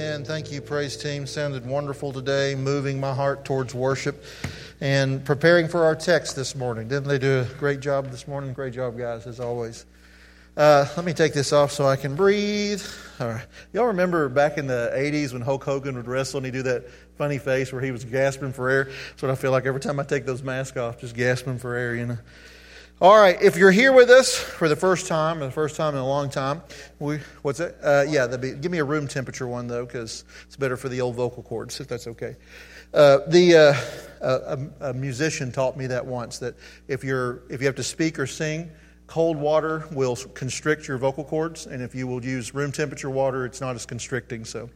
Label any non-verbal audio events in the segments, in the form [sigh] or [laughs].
Amen. Thank you, praise team. Sounded wonderful today, moving my heart towards worship and preparing for our text this morning. Didn't they do a great job this morning? Great job, guys, as always. Uh, let me take this off so I can breathe. All right. Y'all remember back in the 80s when Hulk Hogan would wrestle and he'd do that funny face where he was gasping for air? That's what I feel like every time I take those masks off, just gasping for air, you know. All right, if you're here with us for the first time, or the first time in a long time, we, what's it? Uh, yeah, be, give me a room temperature one though, because it's better for the old vocal cords, if that's okay. Uh, the uh, a, a, musician taught me that once that if you're if you have to speak or sing, cold water will constrict your vocal cords, and if you will use room temperature water, it's not as constricting. So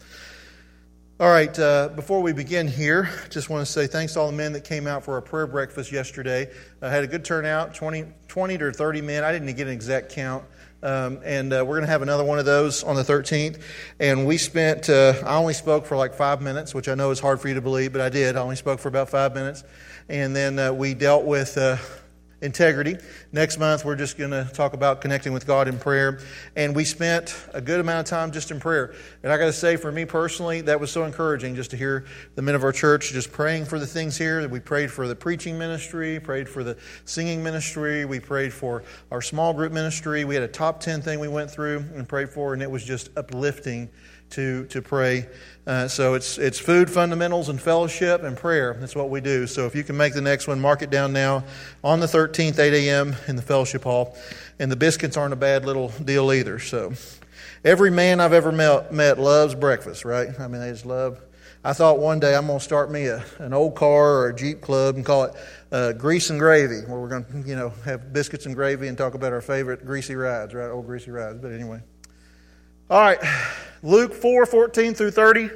all right, uh, before we begin here, just want to say thanks to all the men that came out for our prayer breakfast yesterday. I had a good turnout 20, 20 to 30 men. I didn't get an exact count. Um, and uh, we're going to have another one of those on the 13th. And we spent, uh, I only spoke for like five minutes, which I know is hard for you to believe, but I did. I only spoke for about five minutes. And then uh, we dealt with uh, integrity. Next month, we're just going to talk about connecting with God in prayer. And we spent a good amount of time just in prayer. And I got to say, for me personally, that was so encouraging just to hear the men of our church just praying for the things here. We prayed for the preaching ministry, prayed for the singing ministry, we prayed for our small group ministry. We had a top 10 thing we went through and prayed for, and it was just uplifting to, to pray. Uh, so it's, it's food, fundamentals, and fellowship and prayer. That's what we do. So if you can make the next one, mark it down now on the 13th, 8 a.m. in the fellowship hall. And the biscuits aren't a bad little deal either. So every man I've ever met, met loves breakfast, right? I mean, they just love. I thought one day I'm going to start me a, an old car or a Jeep club and call it uh, Grease and Gravy, where we're going to, you know, have biscuits and gravy and talk about our favorite greasy rides, right? Old greasy rides. But anyway. All right, Luke 4 14 through 30,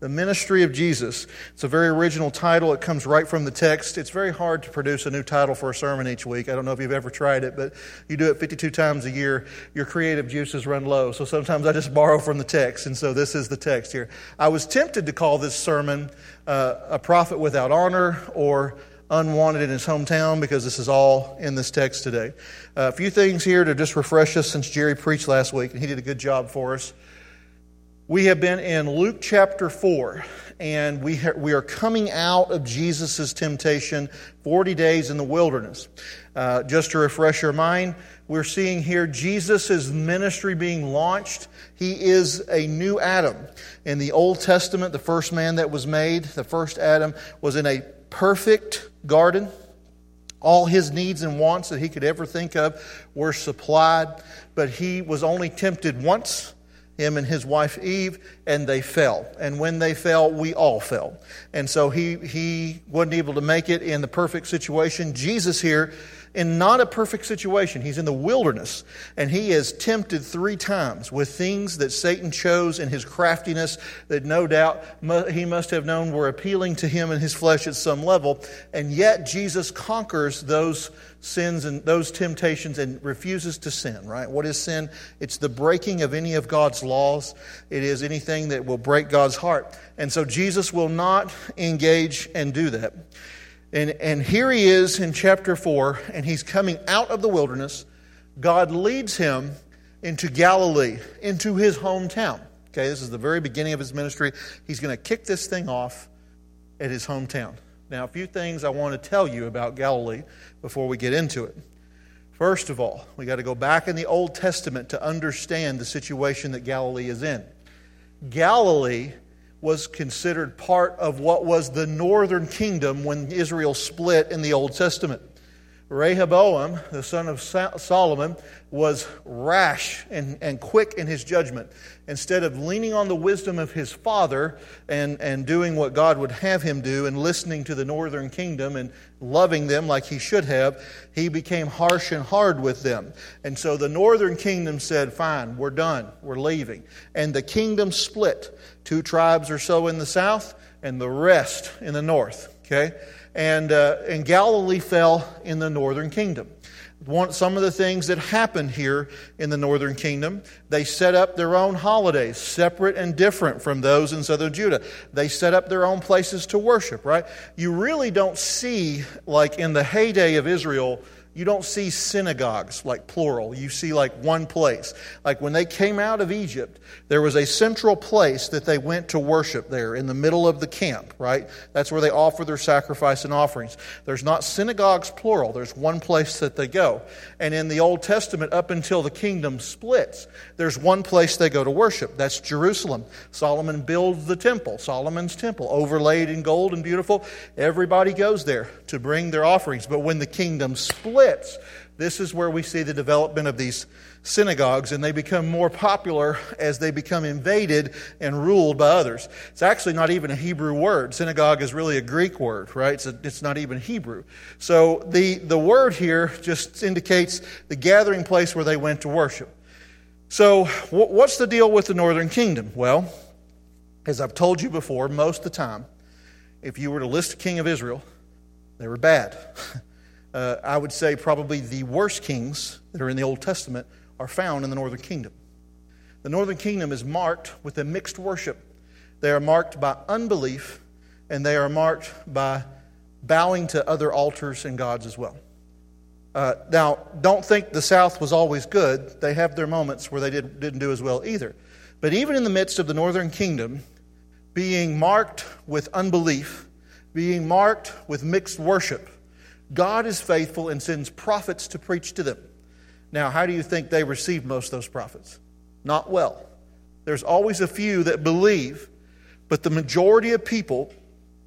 the ministry of Jesus. It's a very original title. It comes right from the text. It's very hard to produce a new title for a sermon each week. I don't know if you've ever tried it, but you do it 52 times a year. Your creative juices run low. So sometimes I just [laughs] borrow from the text, and so this is the text here. I was tempted to call this sermon uh, A Prophet Without Honor or unwanted in his hometown because this is all in this text today. Uh, a few things here to just refresh us since Jerry preached last week, and he did a good job for us. We have been in Luke chapter 4, and we, ha- we are coming out of Jesus' temptation 40 days in the wilderness. Uh, just to refresh your mind, we're seeing here Jesus' ministry being launched. He is a new Adam. In the Old Testament, the first man that was made, the first Adam, was in a perfect garden. All his needs and wants that he could ever think of were supplied, but he was only tempted once, him and his wife Eve, and they fell. And when they fell, we all fell. And so he, he wasn't able to make it in the perfect situation. Jesus here in not a perfect situation. He's in the wilderness, and he is tempted three times with things that Satan chose in his craftiness that no doubt he must have known were appealing to him in his flesh at some level. And yet Jesus conquers those sins and those temptations and refuses to sin, right? What is sin? It's the breaking of any of God's laws. It is anything that will break God's heart. And so Jesus will not engage and do that. And, and here he is in chapter 4, and he's coming out of the wilderness. God leads him into Galilee, into his hometown. Okay, this is the very beginning of his ministry. He's going to kick this thing off at his hometown. Now, a few things I want to tell you about Galilee before we get into it. First of all, we got to go back in the Old Testament to understand the situation that Galilee is in. Galilee was considered part of what was the northern kingdom when Israel split in the Old Testament. Rehoboam, the son of Solomon, was rash and, and quick in his judgment. Instead of leaning on the wisdom of his father and, and doing what God would have him do and listening to the northern kingdom and loving them like he should have, he became harsh and hard with them. And so the northern kingdom said, Fine, we're done, we're leaving. And the kingdom split. Two tribes or so in the south, and the rest in the north. Okay? And, uh, and Galilee fell in the northern kingdom. One, some of the things that happened here in the northern kingdom, they set up their own holidays, separate and different from those in southern Judah. They set up their own places to worship, right? You really don't see, like in the heyday of Israel, you don't see synagogues like plural. You see like one place. Like when they came out of Egypt, there was a central place that they went to worship there in the middle of the camp, right? That's where they offer their sacrifice and offerings. There's not synagogues plural, there's one place that they go. And in the Old Testament, up until the kingdom splits, there's one place they go to worship. That's Jerusalem. Solomon builds the temple, Solomon's temple, overlaid in gold and beautiful. Everybody goes there to bring their offerings. But when the kingdom splits, this is where we see the development of these synagogues, and they become more popular as they become invaded and ruled by others. It's actually not even a Hebrew word. Synagogue is really a Greek word, right? It's, a, it's not even Hebrew. So the, the word here just indicates the gathering place where they went to worship. So, what's the deal with the northern kingdom? Well, as I've told you before, most of the time, if you were to list a king of Israel, they were bad. [laughs] uh, I would say probably the worst kings that are in the Old Testament are found in the northern kingdom. The northern kingdom is marked with a mixed worship. They are marked by unbelief, and they are marked by bowing to other altars and gods as well. Uh, now, don't think the South was always good. They have their moments where they did, didn't do as well either. But even in the midst of the northern kingdom being marked with unbelief, being marked with mixed worship, God is faithful and sends prophets to preach to them. Now, how do you think they received most of those prophets? Not well. There's always a few that believe, but the majority of people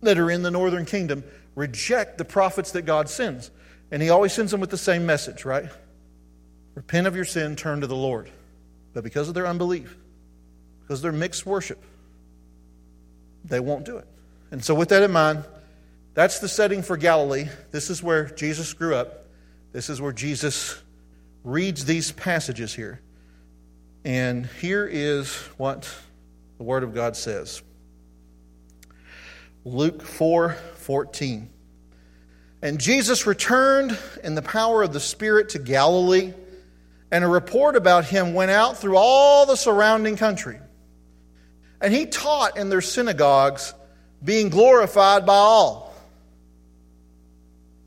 that are in the northern kingdom reject the prophets that God sends. And He always sends them with the same message, right? Repent of your sin, turn to the Lord. But because of their unbelief, because of their mixed worship, they won't do it. And so, with that in mind, that's the setting for Galilee. This is where Jesus grew up. This is where Jesus reads these passages here. And here is what the Word of God says Luke 4 14. And Jesus returned in the power of the Spirit to Galilee, and a report about him went out through all the surrounding country. And he taught in their synagogues, being glorified by all.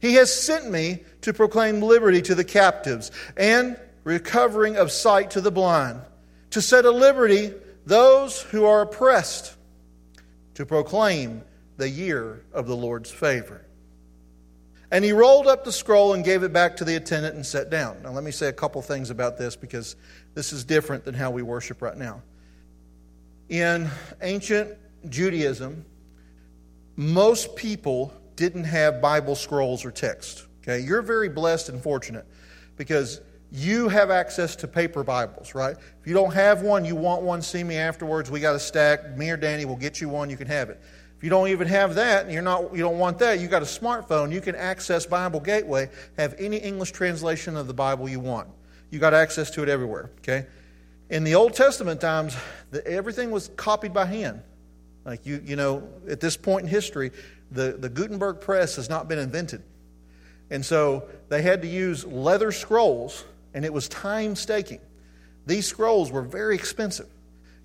He has sent me to proclaim liberty to the captives and recovering of sight to the blind, to set at liberty those who are oppressed, to proclaim the year of the Lord's favor. And he rolled up the scroll and gave it back to the attendant and sat down. Now, let me say a couple things about this because this is different than how we worship right now. In ancient Judaism, most people didn't have Bible scrolls or text. Okay, you're very blessed and fortunate because you have access to paper Bibles, right? If you don't have one, you want one, see me afterwards. We got a stack. Me or Danny will get you one. You can have it. If you don't even have that, and you're not, you don't want that, you got a smartphone. You can access Bible Gateway, have any English translation of the Bible you want. You got access to it everywhere. Okay. In the Old Testament times, the, everything was copied by hand. Like you, you know, at this point in history, the, the Gutenberg press has not been invented. And so they had to use leather scrolls, and it was time staking. These scrolls were very expensive.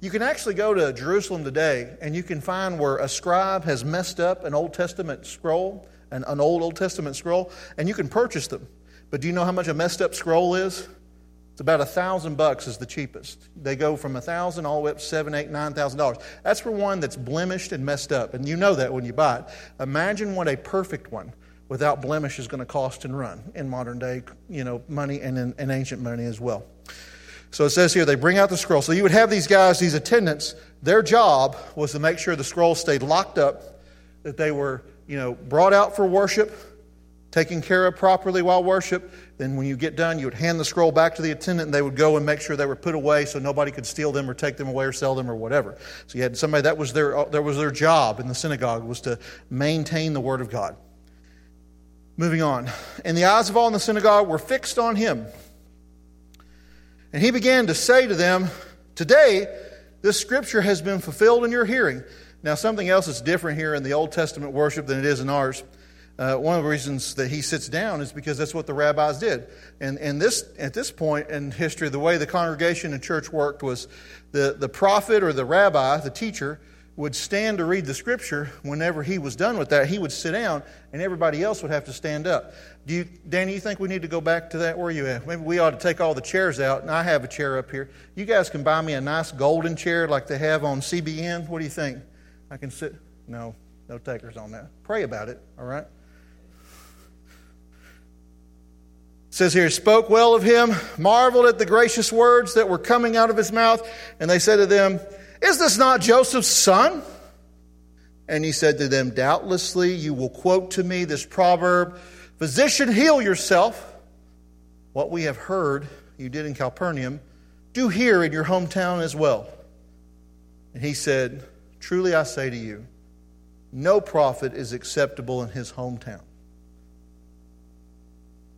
You can actually go to Jerusalem today, and you can find where a scribe has messed up an Old Testament scroll, an, an old Old Testament scroll, and you can purchase them. But do you know how much a messed up scroll is? It's about a thousand bucks is the cheapest. They go from a thousand all the way up to seven, eight, nine thousand dollars. That's for one that's blemished and messed up, and you know that when you buy it. Imagine what a perfect one without blemish is going to cost and run in modern day, you know, money and in, in ancient money as well. So it says here they bring out the scroll. So you would have these guys, these attendants. Their job was to make sure the scroll stayed locked up, that they were, you know, brought out for worship taken care of properly while worship. Then, when you get done, you would hand the scroll back to the attendant, and they would go and make sure they were put away so nobody could steal them or take them away or sell them or whatever. So, you had somebody that was their, that was their job in the synagogue was to maintain the Word of God. Moving on. And the eyes of all in the synagogue were fixed on him. And he began to say to them, Today, this scripture has been fulfilled in your hearing. Now, something else is different here in the Old Testament worship than it is in ours. Uh, one of the reasons that he sits down is because that's what the rabbis did. And, and this, at this point in history, the way the congregation and church worked was the, the prophet or the rabbi, the teacher, would stand to read the scripture. Whenever he was done with that, he would sit down, and everybody else would have to stand up. Do you, Danny, you think we need to go back to that? Where are you at? Maybe we ought to take all the chairs out, and I have a chair up here. You guys can buy me a nice golden chair like they have on CBN. What do you think? I can sit. No, no takers on that. Pray about it, all right? It says here, spoke well of him, marveled at the gracious words that were coming out of his mouth, and they said to them, Is this not Joseph's son? And he said to them, Doubtlessly you will quote to me this proverb, Physician, heal yourself. What we have heard you did in Capernaum, do here in your hometown as well. And he said, Truly I say to you, no prophet is acceptable in his hometown.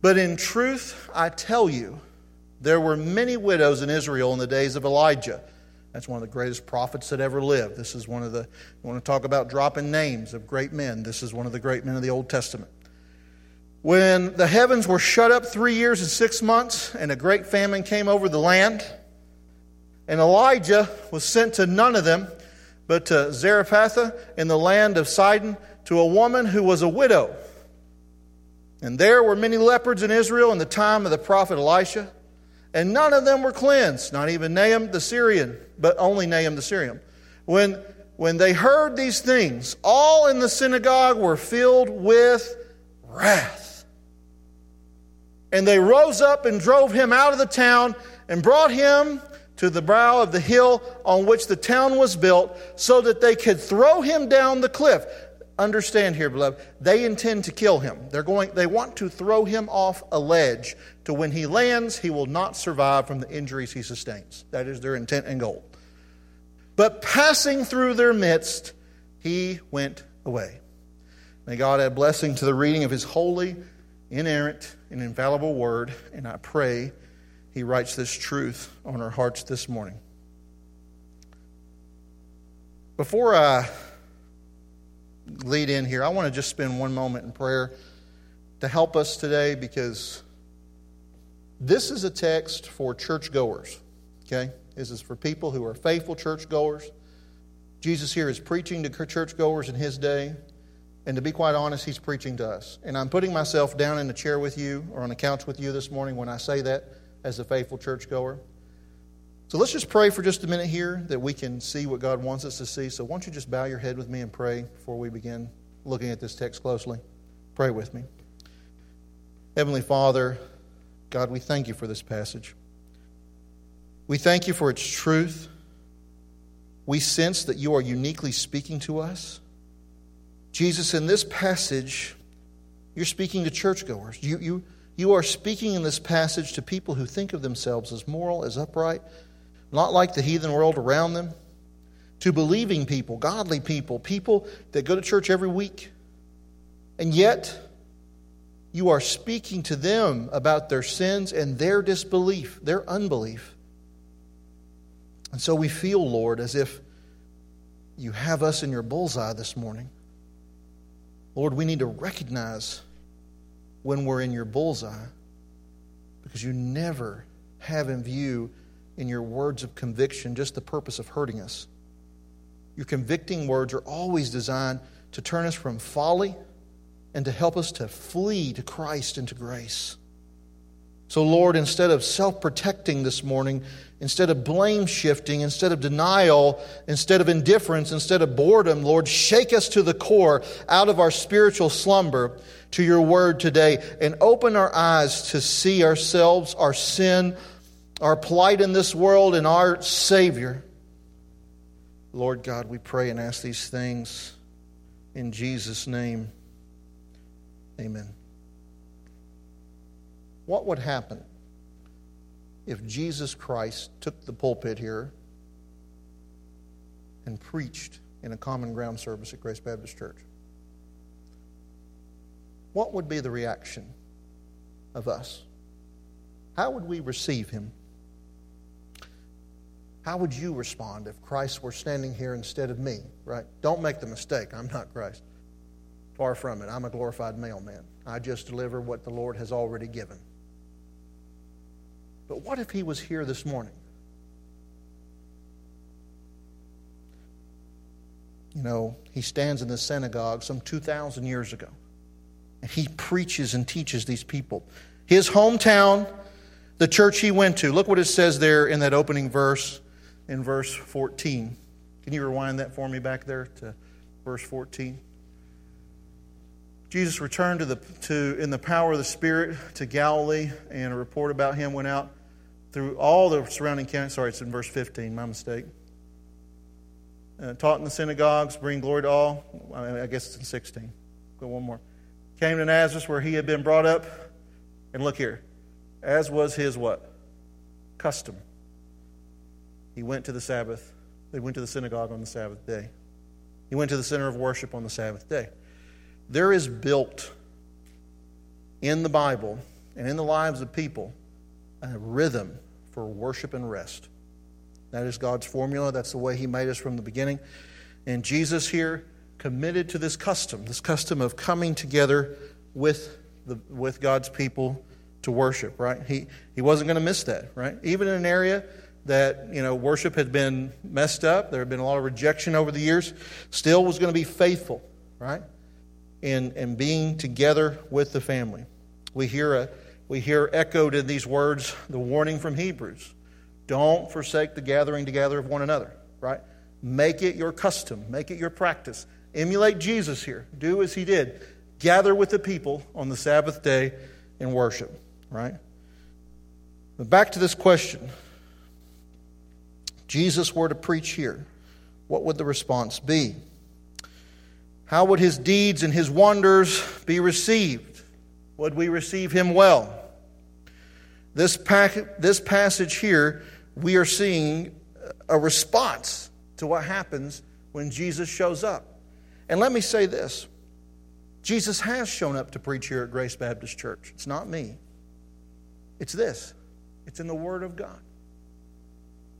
But in truth, I tell you, there were many widows in Israel in the days of Elijah. That's one of the greatest prophets that ever lived. This is one of the, you want to talk about dropping names of great men. This is one of the great men of the Old Testament. When the heavens were shut up three years and six months, and a great famine came over the land, and Elijah was sent to none of them, but to Zarephath in the land of Sidon, to a woman who was a widow and there were many leopards in Israel in the time of the prophet Elisha, and none of them were cleansed, not even Naaman the Syrian, but only Naaman the Syrian. When, when they heard these things, all in the synagogue were filled with wrath. And they rose up and drove him out of the town and brought him to the brow of the hill on which the town was built so that they could throw him down the cliff understand here, beloved, they intend to kill him. They're going, they want to throw him off a ledge to when he lands, he will not survive from the injuries he sustains. That is their intent and goal. But passing through their midst, he went away. May God add blessing to the reading of his holy, inerrant, and infallible word, and I pray he writes this truth on our hearts this morning. Before I lead in here, I want to just spend one moment in prayer to help us today because this is a text for churchgoers. Okay? This is for people who are faithful churchgoers. Jesus here is preaching to churchgoers in his day. And to be quite honest, he's preaching to us. And I'm putting myself down in the chair with you or on the couch with you this morning when I say that as a faithful churchgoer. So let's just pray for just a minute here that we can see what God wants us to see. So, won't you just bow your head with me and pray before we begin looking at this text closely? Pray with me. Heavenly Father, God, we thank you for this passage. We thank you for its truth. We sense that you are uniquely speaking to us. Jesus, in this passage, you're speaking to churchgoers. You, you, you are speaking in this passage to people who think of themselves as moral, as upright, not like the heathen world around them, to believing people, godly people, people that go to church every week. And yet, you are speaking to them about their sins and their disbelief, their unbelief. And so we feel, Lord, as if you have us in your bullseye this morning. Lord, we need to recognize when we're in your bullseye because you never have in view in your words of conviction just the purpose of hurting us. Your convicting words are always designed to turn us from folly and to help us to flee to Christ and to grace. So, Lord, instead of self protecting this morning, instead of blame shifting, instead of denial, instead of indifference, instead of boredom, Lord, shake us to the core out of our spiritual slumber to your word today and open our eyes to see ourselves, our sin, our plight in this world, and our Savior. Lord God, we pray and ask these things in Jesus' name. Amen. What would happen if Jesus Christ took the pulpit here and preached in a common ground service at Grace Baptist Church? What would be the reaction of us? How would we receive him? How would you respond if Christ were standing here instead of me, right? Don't make the mistake. I'm not Christ. Far from it. I'm a glorified mailman. I just deliver what the Lord has already given. But what if he was here this morning? You know, he stands in the synagogue some 2,000 years ago, and he preaches and teaches these people. His hometown, the church he went to, look what it says there in that opening verse, in verse 14. Can you rewind that for me back there to verse 14? Jesus returned to the, to, in the power of the Spirit to Galilee, and a report about him went out through all the surrounding counties. Sorry, it's in verse 15, my mistake uh, taught in the synagogues, bring glory to all. I guess it's in 16. Go one more. Came to Nazareth where he had been brought up. And look here. As was his what? Custom. He went to the Sabbath. They went to the synagogue on the Sabbath day. He went to the center of worship on the Sabbath day. There is built in the Bible and in the lives of people a rhythm for worship and rest. That is God's formula. That's the way He made us from the beginning. And Jesus here committed to this custom, this custom of coming together with, the, with God's people to worship, right? He, he wasn't going to miss that, right? Even in an area that, you know, worship had been messed up, there had been a lot of rejection over the years, still was going to be faithful, right? In, in being together with the family. We hear, a, we hear echoed in these words the warning from Hebrews don't forsake the gathering together of one another, right? Make it your custom, make it your practice. Emulate Jesus here. Do as he did. Gather with the people on the Sabbath day and worship, right? But back to this question Jesus were to preach here, what would the response be? How would his deeds and his wonders be received? Would we receive him well? This, pack, this passage here we are seeing a response to what happens when Jesus shows up. And let me say this Jesus has shown up to preach here at Grace Baptist Church. It's not me, it's this it's in the Word of God.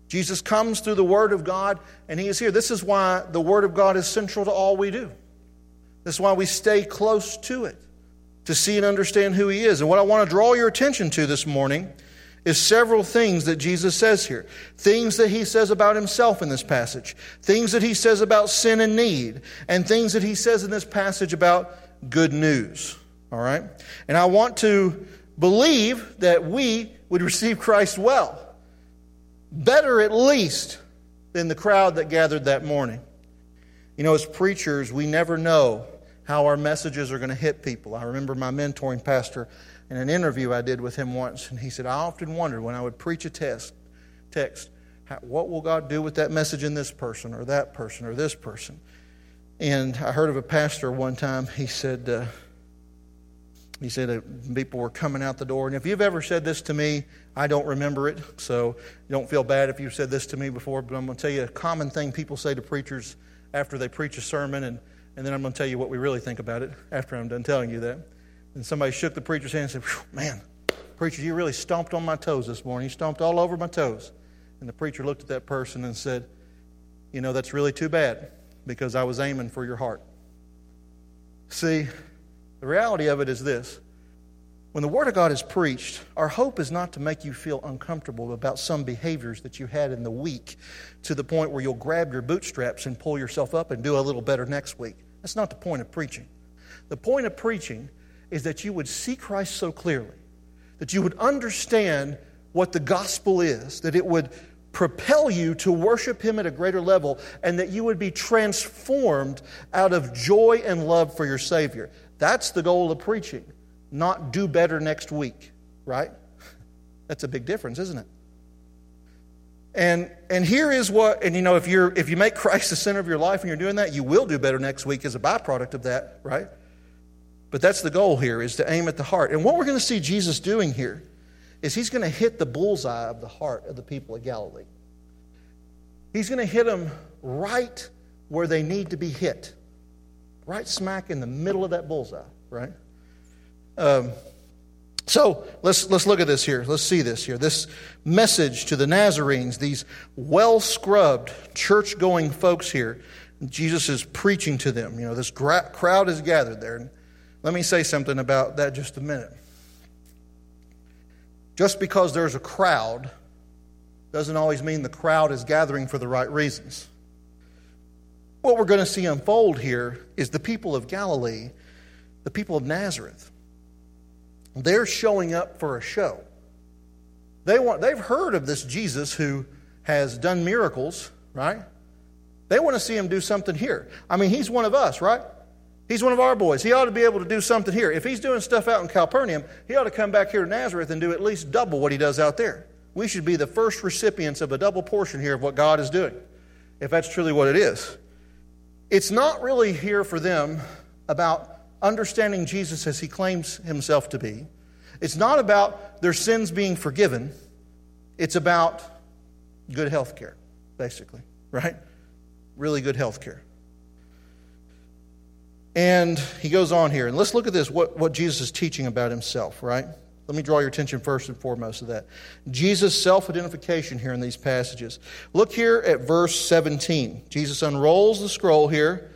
Jesus comes through the Word of God, and He is here. This is why the Word of God is central to all we do. This is why we stay close to it, to see and understand who He is. And what I want to draw your attention to this morning is several things that Jesus says here. Things that he says about himself in this passage, things that he says about sin and need, and things that he says in this passage about good news. All right? And I want to believe that we would [laughs] receive Christ well. Better, at least, than the crowd that gathered that morning. You know, as preachers, we never know how our messages are going to hit people. I remember my mentoring pastor in an interview I did with him once, and he said, I often wondered when I would preach a test, text, how, what will God do with that message in this person or that person or this person? And I heard of a pastor one time, he said, uh, he said people were coming out the door. And if you've ever said this to me, I don't remember it, so don't feel bad if you've said this to me before. But I'm going to tell you a common thing people say to preachers after they preach a sermon, and, and then I'm going to tell you what we really think about it after I'm done telling you that. And somebody shook the preacher's hand and said, Man, preacher, you really stomped on my toes this morning. You stomped all over my toes. And the preacher looked at that person and said, You know, that's really too bad because I was aiming for your heart. See, the reality of it is this when the Word of God is preached, our hope is not to make you feel uncomfortable about some behaviors that you had in the week to the point where you'll grab your bootstraps and pull yourself up and do a little better next week. That's not the point of preaching. The point of preaching is that you would see Christ so clearly, that you would understand what the gospel is, that it would propel you to worship Him at a greater level, and that you would be transformed out of joy and love for your Savior. That's the goal of preaching, not do better next week, right? That's a big difference, isn't it? And and here is what and you know if you're if you make Christ the center of your life and you're doing that, you will do better next week as a byproduct of that, right? But that's the goal here, is to aim at the heart. And what we're going to see Jesus doing here is he's going to hit the bullseye of the heart of the people of Galilee. He's going to hit them right where they need to be hit, right smack in the middle of that bullseye, right? Um, So let's, let's look at this here. Let's see this here. This message to the Nazarenes, these well scrubbed, church going folks here, Jesus is preaching to them. You know, this gra- crowd is gathered there. Let me say something about that just a minute. Just because there's a crowd doesn't always mean the crowd is gathering for the right reasons. What we're going to see unfold here is the people of Galilee, the people of Nazareth they're showing up for a show. They want, they've heard of this Jesus who has done miracles, right? They want to see him do something here. I mean, he's one of us, right? He's one of our boys. He ought to be able to do something here. If he's doing stuff out in Capernaum, he ought to come back here to Nazareth and do at least double what he does out there. We should be the first recipients of a double portion here of what God is doing, if that's truly what it is. It's not really here for them about understanding Jesus as he claims himself to be. It's not about their sins being forgiven, it's about good health care, basically, right? Really good health care. And he goes on here, and let's look at this what, what Jesus is teaching about himself, right? Let me draw your attention first and foremost to that. Jesus' self identification here in these passages. Look here at verse 17. Jesus unrolls the scroll here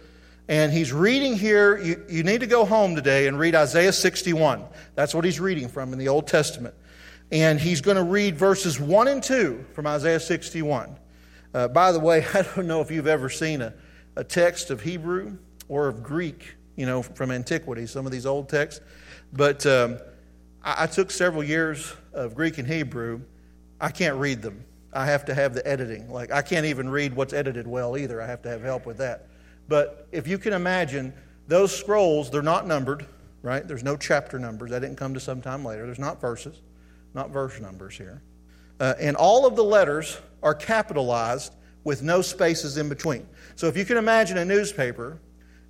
and he's reading here. You, you need to go home today and read Isaiah 61. That's what he's reading from in the Old Testament. And he's going to read verses 1 and 2 from Isaiah 61. Uh, by the way, [laughs] I don't know if you've ever seen a, a text of Hebrew or of Greek, you know, from antiquity, some of these old texts. But um, I, I took several years of Greek and Hebrew. I can't read them. I have to have the editing. Like, I can't even read what's edited well either. I have to have help with that. But if you can imagine, those scrolls, they're not numbered, right? There's no chapter numbers. That didn't come to some time later. There's not verses, not verse numbers here. Uh, and all of the letters are capitalized with no spaces in between. So if you can imagine a newspaper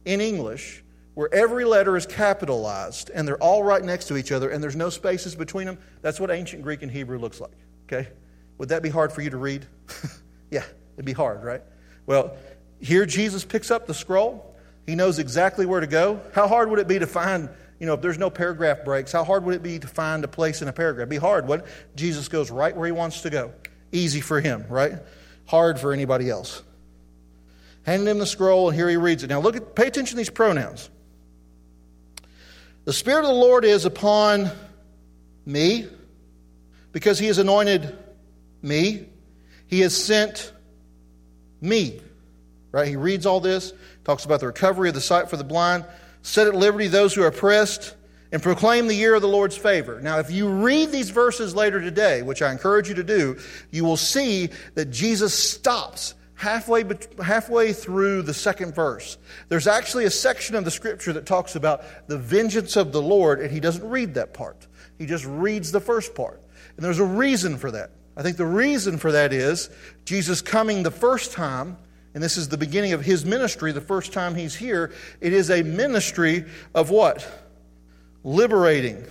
in English where every letter is capitalized and they're all right next to each other and there's no spaces between them, that's what ancient Greek and Hebrew looks like. Okay? Would that be hard for you to read? [laughs] yeah, it'd be hard, right? Well, here, Jesus picks up the scroll. He knows exactly where to go. How hard would it be to find, you know, if there's no paragraph breaks, how hard would it be to find a place in a paragraph? It'd be hard, wouldn't it? Jesus goes right where he wants to go. Easy for him, right? Hard for anybody else. Handed him the scroll, and here he reads it. Now, look at, pay attention to these pronouns. The Spirit of the Lord is upon me because he has anointed me. He has sent me. Right? He reads all this, talks about the recovery of the sight for the blind, set at liberty those who are oppressed, and proclaim the year of the Lord's favor. Now, if you read these verses later today, which I encourage you to do, you will see that Jesus stops halfway, halfway through the second verse. There's actually a section of the scripture that talks about the vengeance of the Lord, and he doesn't read that part. He just reads the first part. And there's a reason for that. I think the reason for that is Jesus coming the first time and this is the beginning of his ministry, the first time he's here. It is a ministry of what? Liberating,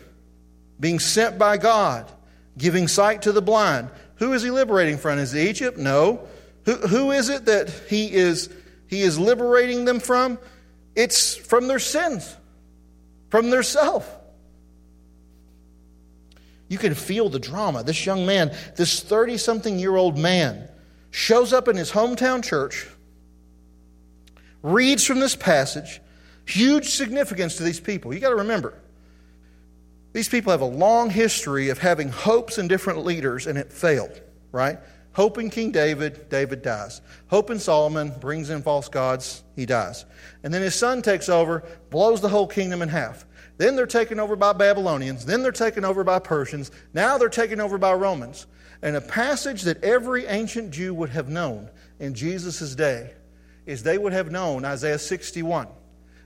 being sent by God, giving sight to the blind. Who is he liberating from? Is it Egypt? No. Who, who is it that he is, he is liberating them from? It's from their sins, from their self. You can feel the drama. This young man, this 30 something year old man, shows up in his hometown church, reads from this passage, huge significance to these people. You got to remember, these people have a long history of having hopes in different leaders, and it failed, right? Hope in King David, David dies. Hope in Solomon, brings in false gods, he dies. And then his son takes over, blows the whole kingdom in half. Then they're taken over by Babylonians. Then they're taken over by Persians. Now they're taken over by Romans. And a passage that every ancient Jew would have known in Jesus' day is they would have known Isaiah 61.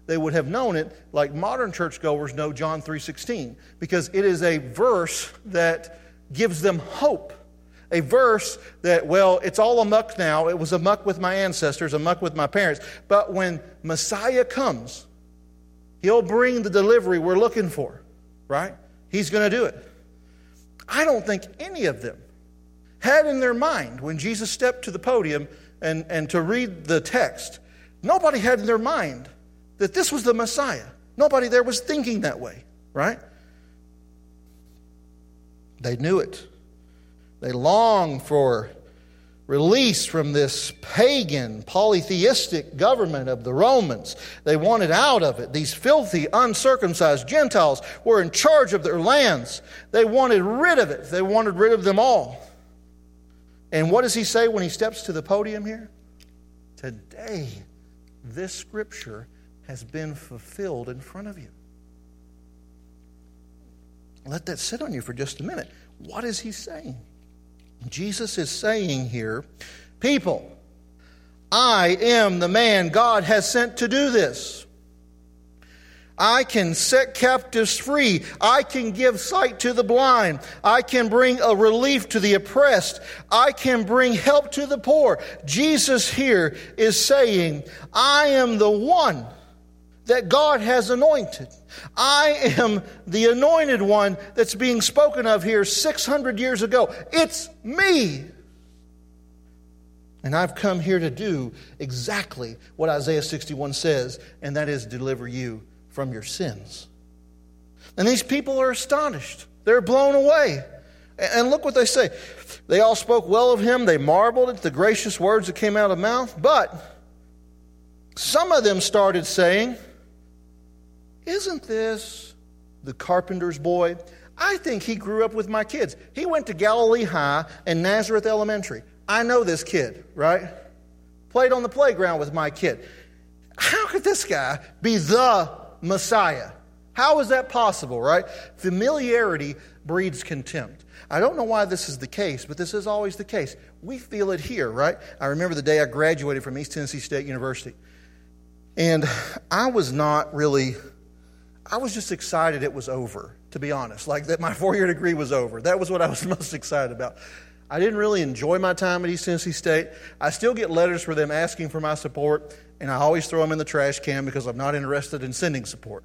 They would have known it like modern churchgoers know John 3:16 because it is a verse that gives them hope. A verse that, well, it's all amuck now. It was amuck with my ancestors, amuck with my parents. But when Messiah comes, he'll bring the delivery we're looking for, right? He's going to do it. I don't think any of them had in their mind when Jesus stepped to the podium and, and to read the text, nobody had in their mind that this was the Messiah. Nobody there was thinking that way, right? They knew it. They longed for release from this pagan, polytheistic government of the Romans. They wanted out of it. These filthy, uncircumcised Gentiles were in charge of their lands. They wanted rid of it. They wanted rid of them all. And what does he say when he steps to the podium here? Today, this scripture has been fulfilled in front of you. Let that sit on you for just a minute. What is he saying? Jesus is saying here, people, I am the man God has sent to do this. I can set captives free. I can give sight to the blind. I can bring a relief to the oppressed. I can bring help to the poor. Jesus here is saying, I am the one that God has anointed. I am the anointed one that's being spoken of here 600 years ago. It's me. And I've come here to do exactly what Isaiah 61 says, and that is deliver you from your sins. And these people are astonished. They're blown away. And look what they say. They all spoke well of him. They marveled at the gracious words that came out of mouth. But some of them started saying, isn't this the carpenter's boy? I think he grew up with my kids. He went to Galilee High and Nazareth Elementary. I know this kid, right? Played on the playground with my kid. How could this guy be the Messiah? How is that possible, right? Familiarity breeds contempt. I don't know why this is the case, but this is always the case. We feel it here, right? I remember the day I graduated from East Tennessee State University. And I was not really I was just excited it was over, to be honest. Like that my [laughs] four year degree was over. That was what I was [laughs] most excited about. I didn't really enjoy my time at East Tennessee State. I still get letters from them asking for my support, and I always throw them in the trash can because I'm not interested in sending support.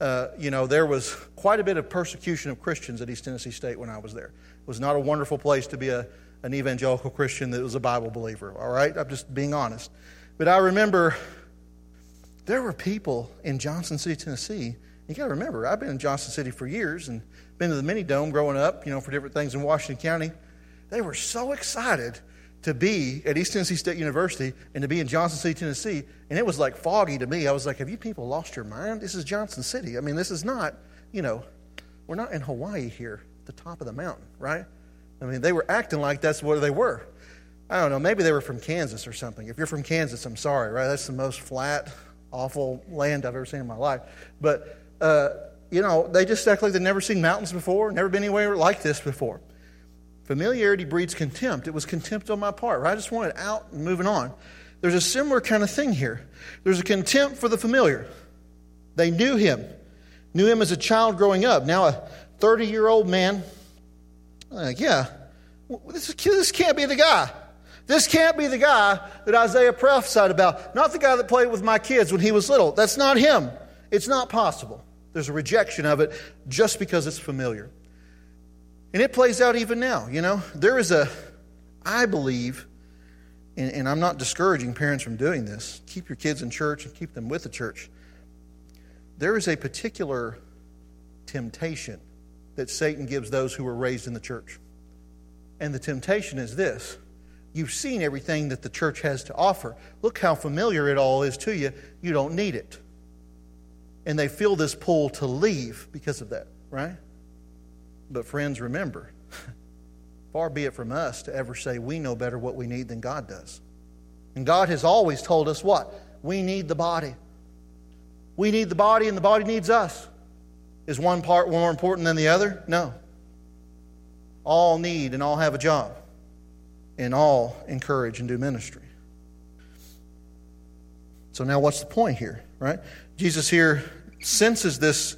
Uh, you know, there was quite a bit of persecution of Christians at East Tennessee State when I was there. It was not a wonderful place to be a, an evangelical Christian that was a Bible believer, all right? I'm just being honest. But I remember there were people in Johnson City, Tennessee you got to remember, I've been in Johnson City for years and been to the mini dome growing up, you know, for different things in Washington County. They were so excited to be at East Tennessee State University and to be in Johnson City, Tennessee. And it was like foggy to me. I was like, have you people lost your mind? This is Johnson City. I mean, this is not, you know, we're not in Hawaii here, the top of the mountain, right? I mean, they were acting like that's where they were. I don't know, maybe they were from Kansas or something. If you're from Kansas, I'm sorry, right? That's the most flat, awful land I've ever seen in my life. But uh, you know, they just act like they've never seen mountains before, never been anywhere like this before. Familiarity breeds contempt. It was contempt on my part, right? I just wanted out and moving on. There's a similar kind of thing here. There's a contempt for the familiar. They knew him, knew him as a child growing up. Now, a 30 year old man, like, yeah, this, this can't be the guy. This can't be the guy that Isaiah prophesied about. Not the guy that played with my kids when he was little. That's not him. It's not possible. There's a rejection of it just because it's familiar. And it plays out even now, you know. There is a, I believe, and, and, I'm not discouraging parents from doing this, keep your kids in church and keep them with the church. There is a particular temptation that Satan gives those who were raised in the church. And the temptation is this you've seen everything that the church has to offer. Look how familiar it all is to you. You don't need it and they feel this pull to leave because of that, right? But, friends, remember, [laughs] far be it from us to ever say we know better what we need than God does. And God has always told us what? We need the body. We need the body, and the body needs us. Is one part more important than the other? No. All need and all have a job, and all encourage and do ministry. So, now what's the point here, right? Jesus here senses this,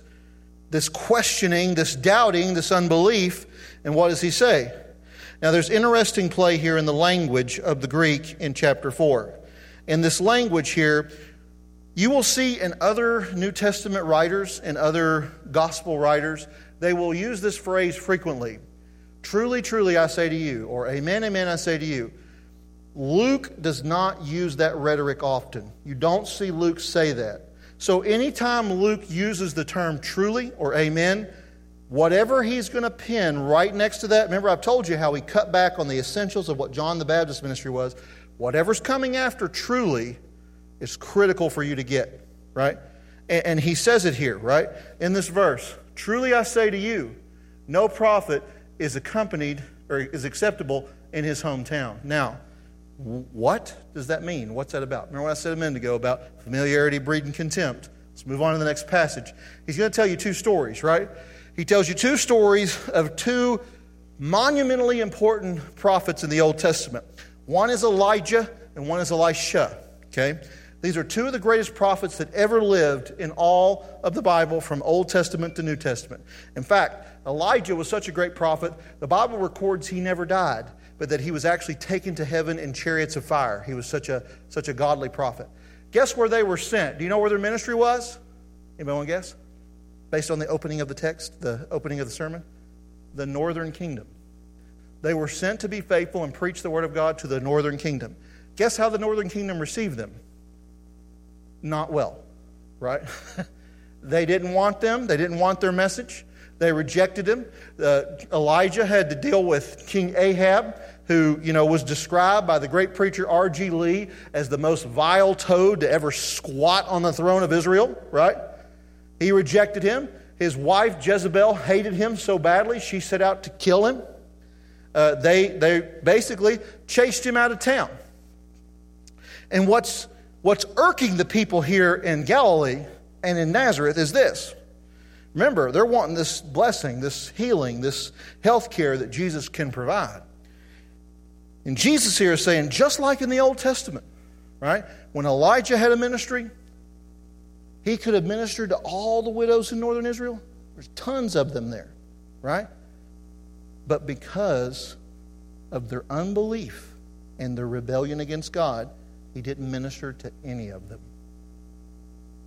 this questioning, this doubting, this unbelief, and what does he say? Now, there's interesting play here in the language of the Greek in chapter 4. In this language here, you will see in other New Testament writers and other gospel writers, they will use this phrase frequently. Truly, truly, I say to you, or amen, amen, I say to you. Luke does not use that rhetoric often. You don't see Luke say that. So anytime Luke uses the term truly or amen, whatever he's going to pin right next to that, remember I've told you how he cut back on the essentials of what John the Baptist ministry was. Whatever's coming after truly is critical for you to get, right? And, and he says it here, right? In this verse Truly I say to you, no prophet is accompanied or is acceptable in his hometown. Now, what does that mean? What's that about? Remember what I said a minute ago about familiarity breeding contempt? Let's move on to the next passage. He's going to tell you two stories, right? He tells you two stories of two monumentally important prophets in the Old Testament. One is Elijah and one is Elisha. Okay? These are two of the greatest prophets that ever lived in all of the Bible from Old Testament to New Testament. In fact, Elijah was such a great prophet, the Bible records he never died but that he was actually taken to heaven in chariots of fire. He was such a, such a godly prophet. Guess where they were sent? Do you know where their ministry was? Anybody want to guess? Based on the opening of the text, the opening of the sermon? The northern kingdom. They were sent to be faithful and preach the word of God to the northern kingdom. Guess how the northern kingdom received them? Not well, right? [laughs] they didn't want them, they didn't want their message. They rejected him. Uh, Elijah had to deal with King Ahab, who you know was described by the great preacher R.G. Lee as the most vile toad to ever squat on the throne of Israel. Right? He rejected him. His wife Jezebel hated him so badly she set out to kill him. Uh, they they basically chased him out of town. And what's what's irking the people here in Galilee and in Nazareth is this Remember, they're wanting this blessing, this healing, this health care that Jesus can provide. And Jesus here is saying, just like in the Old Testament, right? When Elijah had a ministry, he could have ministered to all the widows in northern Israel. There's tons of them there, right? But because of their unbelief and their rebellion against God, he didn't minister to any of them.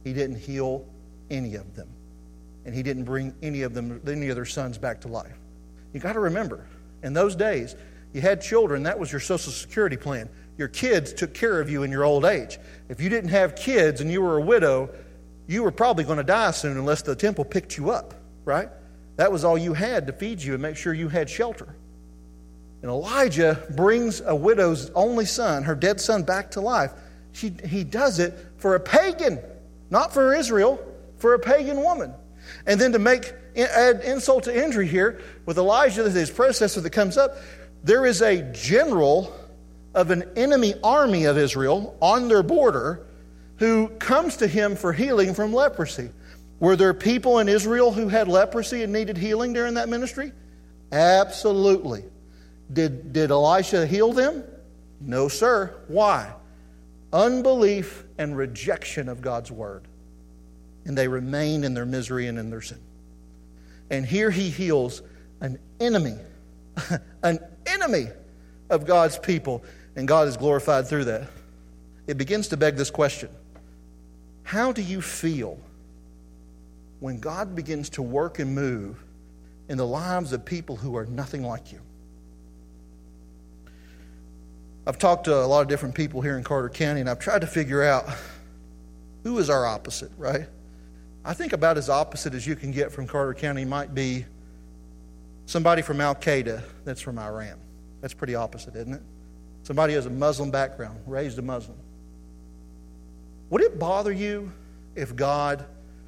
He didn't heal any of them and he didn't bring any of them, any of their sons back to life. You got to remember, in those days, you had children, that was your Social Security plan. Your kids took care of you in your old age. If you didn't have kids and you were a widow, you were probably going to die soon unless the temple picked you up, right? That was all you had to feed you and make sure you had shelter. And Elijah brings a widow's only son, her dead son, back to life. She, he does it for a pagan, not for Israel, for a pagan woman. And then to make add insult to injury here, with Elijah, his predecessor that comes up, there is a general of an enemy army of Israel on their border who comes to him for healing from leprosy. Were there people in Israel who had leprosy and needed healing during that ministry? Absolutely. Did, did Elisha heal them? No, sir. Why? Unbelief and rejection of God's word and they remain in their misery and in their sin. And here he heals an enemy, [laughs] an enemy of God's people, and God is glorified through that. It begins to beg this question How do you feel when God begins to work and move in the lives of people who are nothing like you? I've talked to a lot of different people here in Carter County, and I've tried to figure out who is our opposite, right? I think about as opposite as you can get from Carter County might be somebody from Al Qaeda that's from Iran. That's pretty opposite, isn't it? Somebody has a Muslim background, raised a Muslim. Would it bother you if God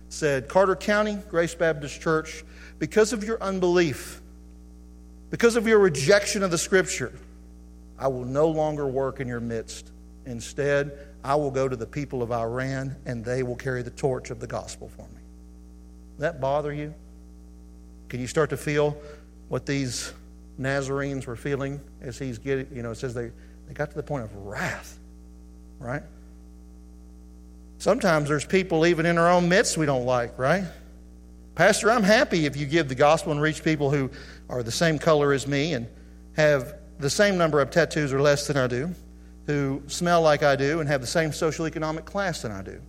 said, Carter County, Grace Baptist Church, because of your unbelief, because of your rejection of the Scripture, I will no longer work in your midst. Instead, I will go to the people of Iran and they will carry the torch of the gospel for me. that bother you? Can you start to feel what these Nazarenes were feeling as he's getting, you know, it says they, they got to the point of wrath, right? Sometimes there's people even in our own midst we don't like, right? Pastor, I'm happy if you give the gospel and reach people who are the same color as me and have the same number of tattoos or less than I do who smell like I do and have the same social economic class than I do?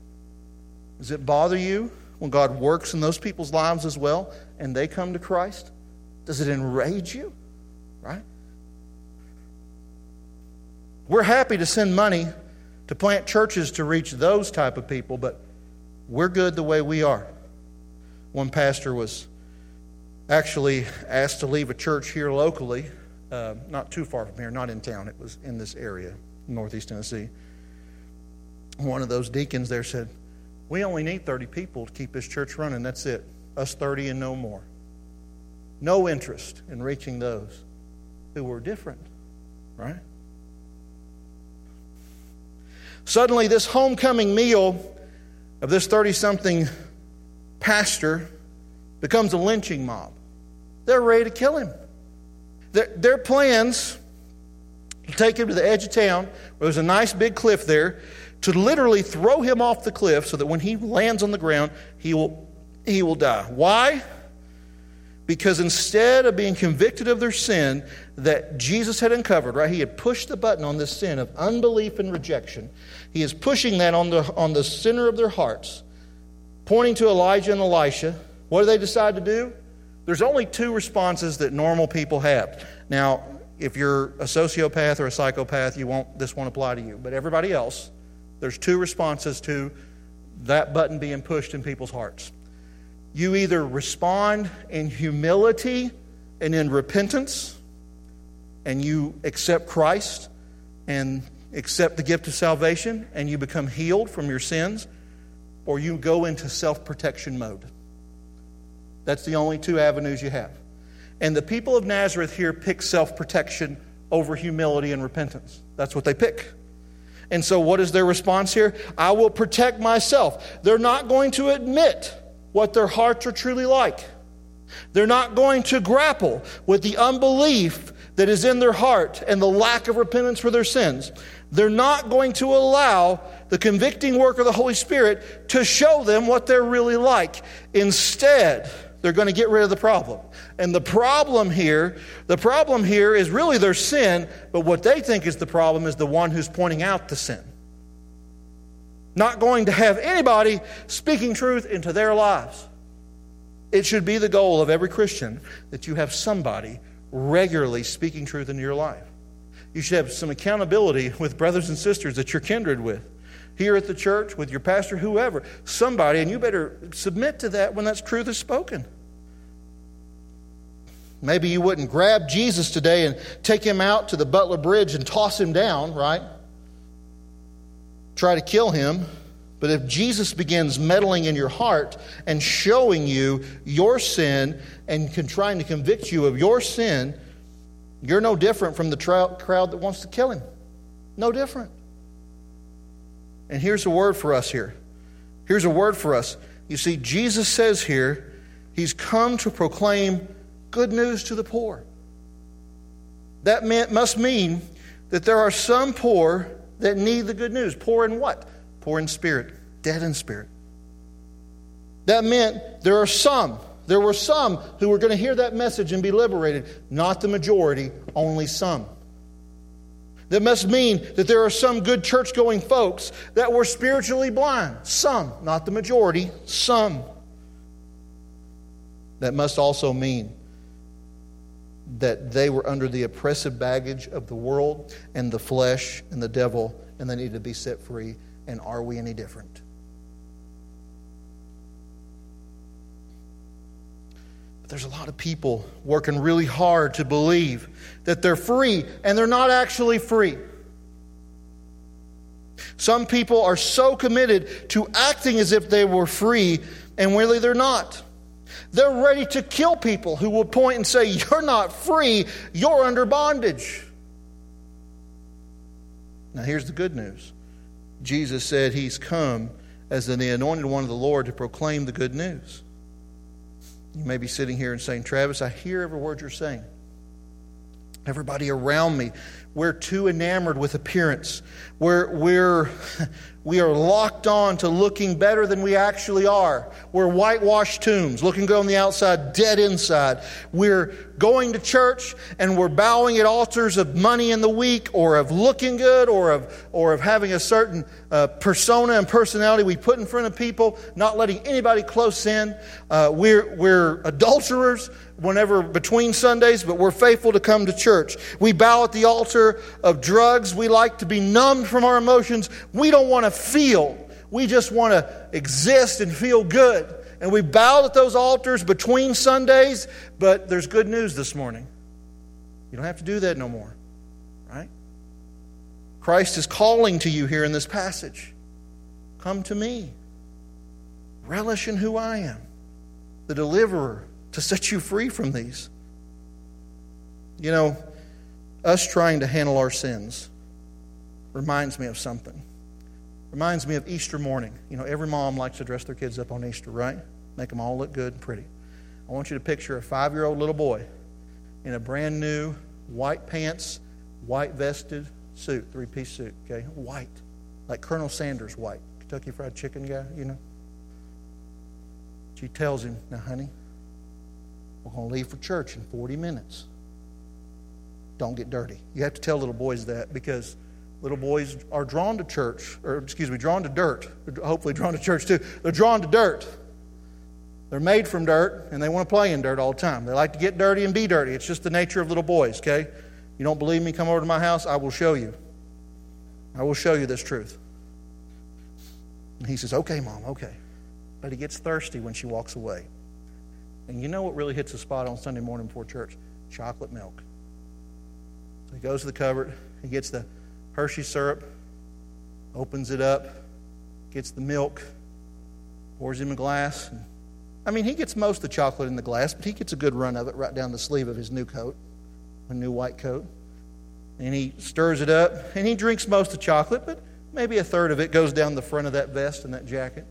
Does it bother you when God works in those people's lives as well and they come to Christ? Does it enrage you? Right? We're happy to send money to plant churches to reach those type of people, but we're good the way we are. One pastor was actually asked to leave a church here locally, uh, not too far from here, not in town. It was in this area, northeast Tennessee. One of those deacons there said, We only need 30 people to keep this church running. That's it. Us 30 and no more. No interest in reaching those who were different, right? Suddenly, this homecoming meal of this 30 something pastor becomes a lynching mob. They're ready to kill him. Their, their plans take him to the edge of town, where there's a nice big cliff there, to literally throw him off the cliff so that when he lands on the ground, he will, he will die. Why? Because instead of being convicted of their sin that Jesus had uncovered, right, he had pushed the button on this sin of unbelief and rejection. He is pushing that on the, on the center of their hearts, pointing to Elijah and Elisha. What do they decide to do? There's only two responses that normal people have. Now, if you're a sociopath or a psychopath, you won't, this won't apply to you. But everybody else, there's two responses to that button being pushed in people's hearts. You either respond in humility and in repentance, and you accept Christ and accept the gift of salvation, and you become healed from your sins, or you go into self protection mode. That's the only two avenues you have. And the people of Nazareth here pick self protection over humility and repentance. That's what they pick. And so, what is their response here? I will protect myself. They're not going to admit what their hearts are truly like. They're not going to grapple with the unbelief that is in their heart and the lack of repentance for their sins. They're not going to allow the convicting work of the Holy Spirit to show them what they're really like. Instead, they're going to get rid of the problem. And the problem here, the problem here is really their sin, but what they think is the problem is the one who's pointing out the sin. Not going to have anybody speaking truth into their lives. It should be the goal of every Christian that you have somebody regularly speaking truth into your life. You should have some accountability with brothers and sisters that you're kindred with here at the church, with your pastor, whoever, somebody, and you better submit to that when that truth is spoken. Maybe you wouldn't grab Jesus today and take him out to the Butler Bridge and toss him down, right? Try to kill him. But if Jesus begins meddling in your heart and showing you your sin and trying to convict you of your sin, you're no different from the crowd that wants to kill him. No different. And here's a word for us here. Here's a word for us. You see, Jesus says here, He's come to proclaim good news to the poor. That meant, must mean that there are some poor that need the good news. Poor in what? Poor in spirit, dead in spirit. That meant there are some, there were some who were going to hear that message and be liberated. Not the majority, only some. That must mean that there are some good church going folks that were spiritually blind. Some, not the majority, some. That must also mean that they were under the oppressive baggage of the world and the flesh and the devil, and they needed to be set free. And are we any different? There's a lot of people working really hard to believe that they're free, and they're not actually free. Some people are so committed to acting as if they were free, and really they're not. They're ready to kill people who will point and say, You're not free, you're under bondage. Now, here's the good news Jesus said he's come as the anointed one of the Lord to proclaim the good news. You may be sitting here and saying, Travis, I hear every word you're saying. Everybody around me, we're too enamored with appearance. We're, we're, [laughs] we are locked on to looking better than we actually are. We're whitewashed tombs, looking good on the outside, dead inside. We're going to church and we're bowing at altars of money in the week or of looking good or of, or of having a certain uh, persona and personality we put in front of people, not letting anybody close in. Uh, we're, we're adulterers whenever between Sundays, but we're faithful to come to church. We bow at the altar of drugs. We like to be numbed from our emotions. We don't want to feel. We just want to exist and feel good. and we bow at those altars between Sundays, but there's good news this morning. You don't have to do that no more, right? Christ is calling to you here in this passage Come to me. Relish in who I am, the deliverer, to set you free from these. You know, us trying to handle our sins reminds me of something. Reminds me of Easter morning. You know, every mom likes to dress their kids up on Easter, right? Make them all look good and pretty. I want you to picture a five year old little boy in a brand new white pants, white vested suit, three piece suit, okay? White. Like Colonel Sanders white. Kentucky Fried Chicken guy, you know? She tells him, Now, honey, we're going to leave for church in 40 minutes. Don't get dirty. You have to tell little boys that because little boys are drawn to church, or excuse me, drawn to dirt. Hopefully, drawn to church too. They're drawn to dirt. They're made from dirt, and they want to play in dirt all the time. They like to get dirty and be dirty. It's just the nature of little boys, okay? You don't believe me? Come over to my house. I will show you. I will show you this truth. And he says, Okay, mom, okay. But he gets thirsty when she walks away. And you know what really hits the spot on Sunday morning before church? Chocolate milk. So he goes to the cupboard, he gets the Hershey syrup, opens it up, gets the milk, pours him a glass. I mean, he gets most of the chocolate in the glass, but he gets a good run of it right down the sleeve of his new coat, a new white coat. And he stirs it up, and he drinks most of the chocolate, but maybe a third of it goes down the front of that vest and that jacket.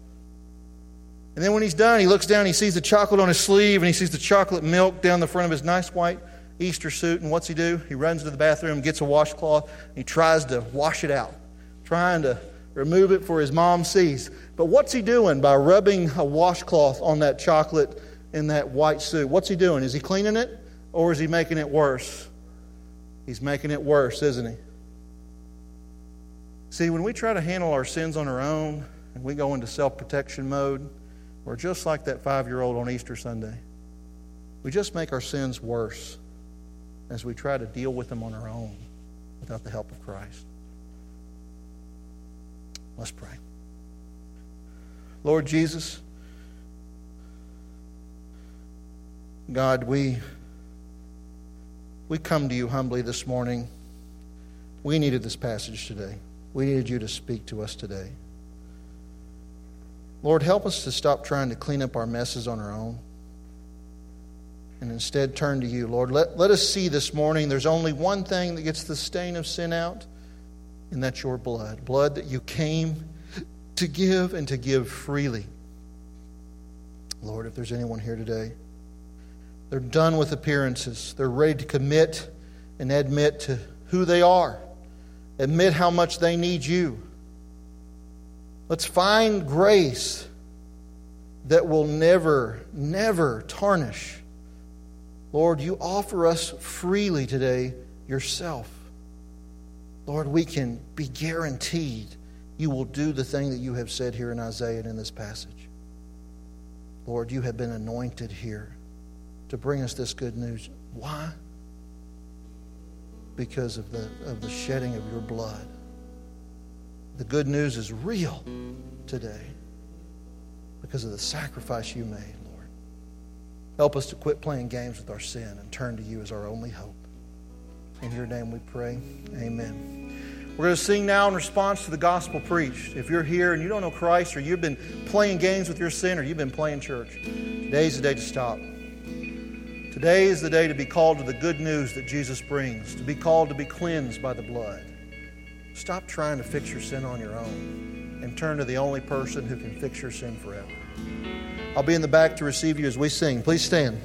And then when he's done, he looks down, he sees the chocolate on his sleeve, and he sees the chocolate milk down the front of his nice white Easter suit. And what's he do? He runs to the bathroom, gets a washcloth, and he tries to wash it out, trying to remove it for his mom sees. But what's he doing by rubbing a washcloth on that chocolate in that white suit? What's he doing? Is he cleaning it or is he making it worse? He's making it worse, isn't he? See, when we try to handle our sins on our own and we go into self protection mode, we're just like that five year old on Easter Sunday. We just make our sins worse as we try to deal with them on our own without the help of Christ. Let's pray. Lord Jesus, God, we, we come to you humbly this morning. We needed this passage today. We needed you to speak to us today. Lord, help us to stop trying to clean up our messes on our own and instead turn to you. Lord, let, let us see this morning there's only one thing that gets the stain of sin out, and that's your blood. Blood that you came to give and to give freely. Lord, if there's anyone here today, they're done with appearances. They're ready to commit and admit to who they are, admit how much they need you. Let's find grace that will never, never tarnish. Lord, you offer us freely today yourself. Lord, we can be guaranteed you will do the thing that you have said here in Isaiah and in this passage. Lord, you have been anointed here to bring us this good news. Why? Because of the, of the shedding of your blood. The good news is real today because of the sacrifice you made, Lord. Help us to quit playing games with our sin and turn to you as our only hope. In your name we pray. Amen. We're going to sing now in response to the gospel preached. If you're here and you don't know Christ, or you've been playing games with your sin, or you've been playing church, today's the day to stop. Today is the day to be called to the good news that Jesus brings, to be called to be cleansed by the blood. Stop trying to fix your sin on your own and turn to the only person who can fix your sin forever. I'll be in the back to receive you as we sing. Please stand.